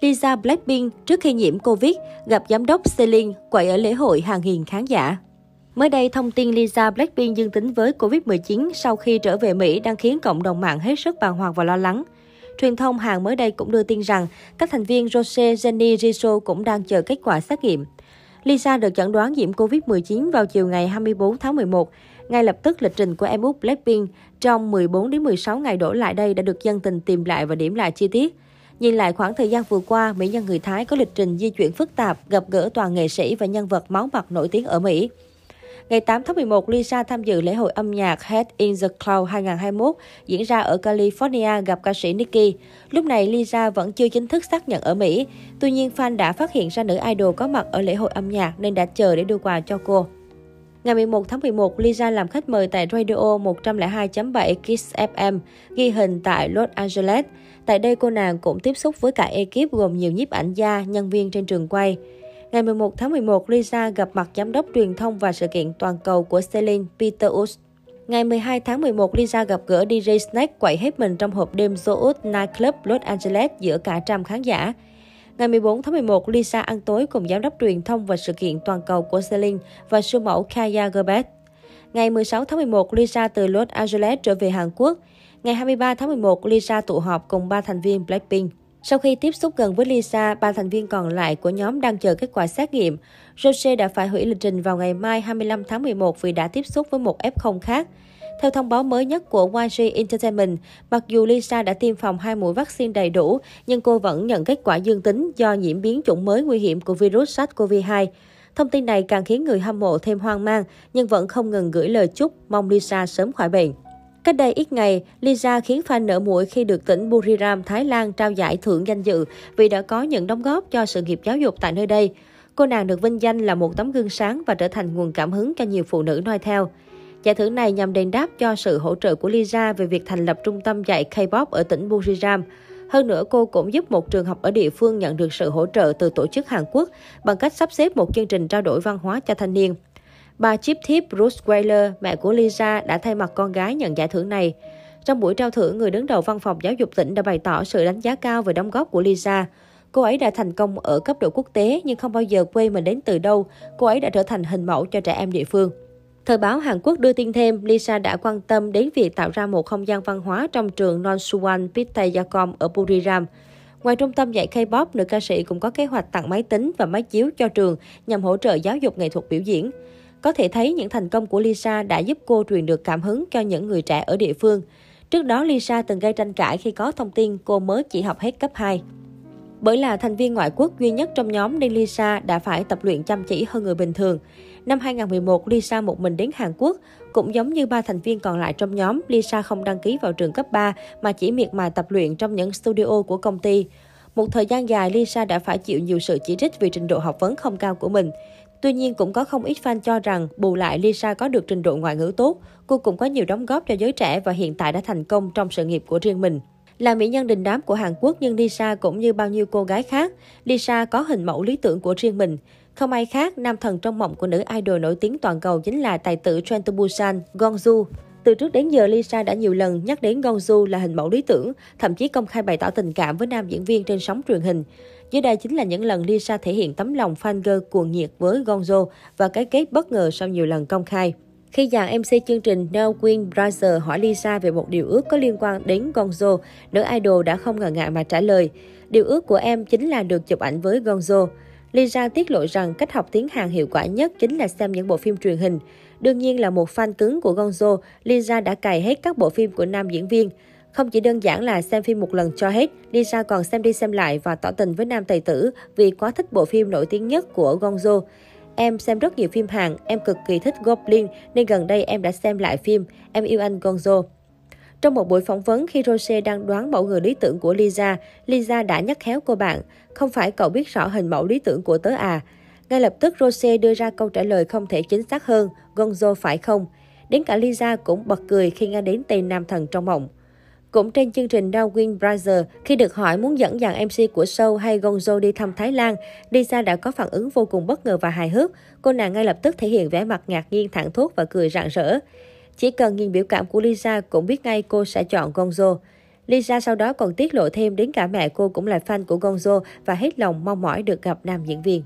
Lisa Blackpink trước khi nhiễm Covid gặp giám đốc Celine quậy ở lễ hội hàng nghìn khán giả. Mới đây, thông tin Lisa Blackpink dương tính với Covid-19 sau khi trở về Mỹ đang khiến cộng đồng mạng hết sức bàng hoàng và lo lắng. Truyền thông Hàn mới đây cũng đưa tin rằng các thành viên Rose, Jennie, Jisoo cũng đang chờ kết quả xét nghiệm. Lisa được chẩn đoán nhiễm Covid-19 vào chiều ngày 24 tháng 11. Ngay lập tức, lịch trình của em út Blackpink trong 14 đến 16 ngày đổ lại đây đã được dân tình tìm lại và điểm lại chi tiết. Nhìn lại khoảng thời gian vừa qua, mỹ nhân người Thái có lịch trình di chuyển phức tạp, gặp gỡ toàn nghệ sĩ và nhân vật máu mặt nổi tiếng ở Mỹ. Ngày 8 tháng 11, Lisa tham dự lễ hội âm nhạc Head in the Cloud 2021 diễn ra ở California gặp ca sĩ Nicki. Lúc này, Lisa vẫn chưa chính thức xác nhận ở Mỹ. Tuy nhiên, fan đã phát hiện ra nữ idol có mặt ở lễ hội âm nhạc nên đã chờ để đưa quà cho cô. Ngày 11 tháng 11, Lisa làm khách mời tại Radio 102.7 Kiss FM, ghi hình tại Los Angeles. Tại đây, cô nàng cũng tiếp xúc với cả ekip gồm nhiều nhiếp ảnh gia, nhân viên trên trường quay. Ngày 11 tháng 11, Lisa gặp mặt giám đốc truyền thông và sự kiện toàn cầu của Celine Peter Woods. Ngày 12 tháng 11, Lisa gặp gỡ DJ Snake quậy hết mình trong hộp đêm Zoot Nightclub Los Angeles giữa cả trăm khán giả. Ngày 14 tháng 11, Lisa ăn tối cùng giám đốc truyền thông và sự kiện toàn cầu của Celine và siêu mẫu Kaya Gerber. Ngày 16 tháng 11, Lisa từ Los Angeles trở về Hàn Quốc. Ngày 23 tháng 11, Lisa tụ họp cùng ba thành viên Blackpink. Sau khi tiếp xúc gần với Lisa, ba thành viên còn lại của nhóm đang chờ kết quả xét nghiệm. Rose đã phải hủy lịch trình vào ngày mai 25 tháng 11 vì đã tiếp xúc với một F0 khác. Theo thông báo mới nhất của YG Entertainment, mặc dù Lisa đã tiêm phòng hai mũi vaccine đầy đủ, nhưng cô vẫn nhận kết quả dương tính do nhiễm biến chủng mới nguy hiểm của virus SARS-CoV-2. Thông tin này càng khiến người hâm mộ thêm hoang mang, nhưng vẫn không ngừng gửi lời chúc mong Lisa sớm khỏi bệnh. Cách đây ít ngày, Lisa khiến fan nở mũi khi được tỉnh Buriram, Thái Lan trao giải thưởng danh dự vì đã có những đóng góp cho sự nghiệp giáo dục tại nơi đây. Cô nàng được vinh danh là một tấm gương sáng và trở thành nguồn cảm hứng cho nhiều phụ nữ noi theo. Giải thưởng này nhằm đền đáp cho sự hỗ trợ của Lisa về việc thành lập trung tâm dạy K-pop ở tỉnh Buriram. Hơn nữa, cô cũng giúp một trường học ở địa phương nhận được sự hỗ trợ từ tổ chức Hàn Quốc bằng cách sắp xếp một chương trình trao đổi văn hóa cho thanh niên. Bà Chip Thiếp Bruce Weiler, mẹ của Lisa, đã thay mặt con gái nhận giải thưởng này. Trong buổi trao thưởng, người đứng đầu văn phòng giáo dục tỉnh đã bày tỏ sự đánh giá cao về đóng góp của Lisa. Cô ấy đã thành công ở cấp độ quốc tế nhưng không bao giờ quên mình đến từ đâu. Cô ấy đã trở thành hình mẫu cho trẻ em địa phương. Thời báo Hàn Quốc đưa tin thêm, Lisa đã quan tâm đến việc tạo ra một không gian văn hóa trong trường Nonsuan Pitayakon ở Buriram. Ngoài trung tâm dạy K-pop, nữ ca sĩ cũng có kế hoạch tặng máy tính và máy chiếu cho trường nhằm hỗ trợ giáo dục nghệ thuật biểu diễn. Có thể thấy những thành công của Lisa đã giúp cô truyền được cảm hứng cho những người trẻ ở địa phương. Trước đó, Lisa từng gây tranh cãi khi có thông tin cô mới chỉ học hết cấp 2. Bởi là thành viên ngoại quốc duy nhất trong nhóm nên Lisa đã phải tập luyện chăm chỉ hơn người bình thường. Năm 2011, Lisa một mình đến Hàn Quốc. Cũng giống như ba thành viên còn lại trong nhóm, Lisa không đăng ký vào trường cấp 3 mà chỉ miệt mài tập luyện trong những studio của công ty. Một thời gian dài, Lisa đã phải chịu nhiều sự chỉ trích vì trình độ học vấn không cao của mình. Tuy nhiên, cũng có không ít fan cho rằng bù lại Lisa có được trình độ ngoại ngữ tốt. Cô cũng có nhiều đóng góp cho giới trẻ và hiện tại đã thành công trong sự nghiệp của riêng mình. Là mỹ nhân đình đám của Hàn Quốc nhưng Lisa cũng như bao nhiêu cô gái khác, Lisa có hình mẫu lý tưởng của riêng mình. Không ai khác, nam thần trong mộng của nữ idol nổi tiếng toàn cầu chính là tài tử Train to Busan, Gongju. Từ trước đến giờ, Lisa đã nhiều lần nhắc đến Gongju là hình mẫu lý tưởng, thậm chí công khai bày tỏ tình cảm với nam diễn viên trên sóng truyền hình. Dưới đây chính là những lần Lisa thể hiện tấm lòng fan girl cuồng nhiệt với Gonzo và cái kết bất ngờ sau nhiều lần công khai. Khi dàn MC chương trình Now Queen Brother hỏi Lisa về một điều ước có liên quan đến Gonzo, nữ idol đã không ngần ngại mà trả lời. Điều ước của em chính là được chụp ảnh với Gonzo. Lisa tiết lộ rằng cách học tiếng Hàn hiệu quả nhất chính là xem những bộ phim truyền hình. Đương nhiên là một fan cứng của Gonzo, Lisa đã cài hết các bộ phim của nam diễn viên. Không chỉ đơn giản là xem phim một lần cho hết, Lisa còn xem đi xem lại và tỏ tình với nam tài tử vì quá thích bộ phim nổi tiếng nhất của Gonzo. Em xem rất nhiều phim Hàn, em cực kỳ thích Goblin nên gần đây em đã xem lại phim Em yêu anh Gonzo. Trong một buổi phỏng vấn khi Rose đang đoán mẫu người lý tưởng của Lisa, Lisa đã nhắc khéo cô bạn, không phải cậu biết rõ hình mẫu lý tưởng của tớ à. Ngay lập tức Rose đưa ra câu trả lời không thể chính xác hơn, Gonzo phải không? Đến cả Lisa cũng bật cười khi nghe đến tên nam thần trong mộng. Cũng trên chương trình Darwin Brother, khi được hỏi muốn dẫn dàn MC của show hay Gonzo đi thăm Thái Lan, Lisa đã có phản ứng vô cùng bất ngờ và hài hước. Cô nàng ngay lập tức thể hiện vẻ mặt ngạc nhiên thẳng thốt và cười rạng rỡ. Chỉ cần nhìn biểu cảm của Lisa cũng biết ngay cô sẽ chọn Gonzo. Lisa sau đó còn tiết lộ thêm đến cả mẹ cô cũng là fan của Gonzo và hết lòng mong mỏi được gặp nam diễn viên.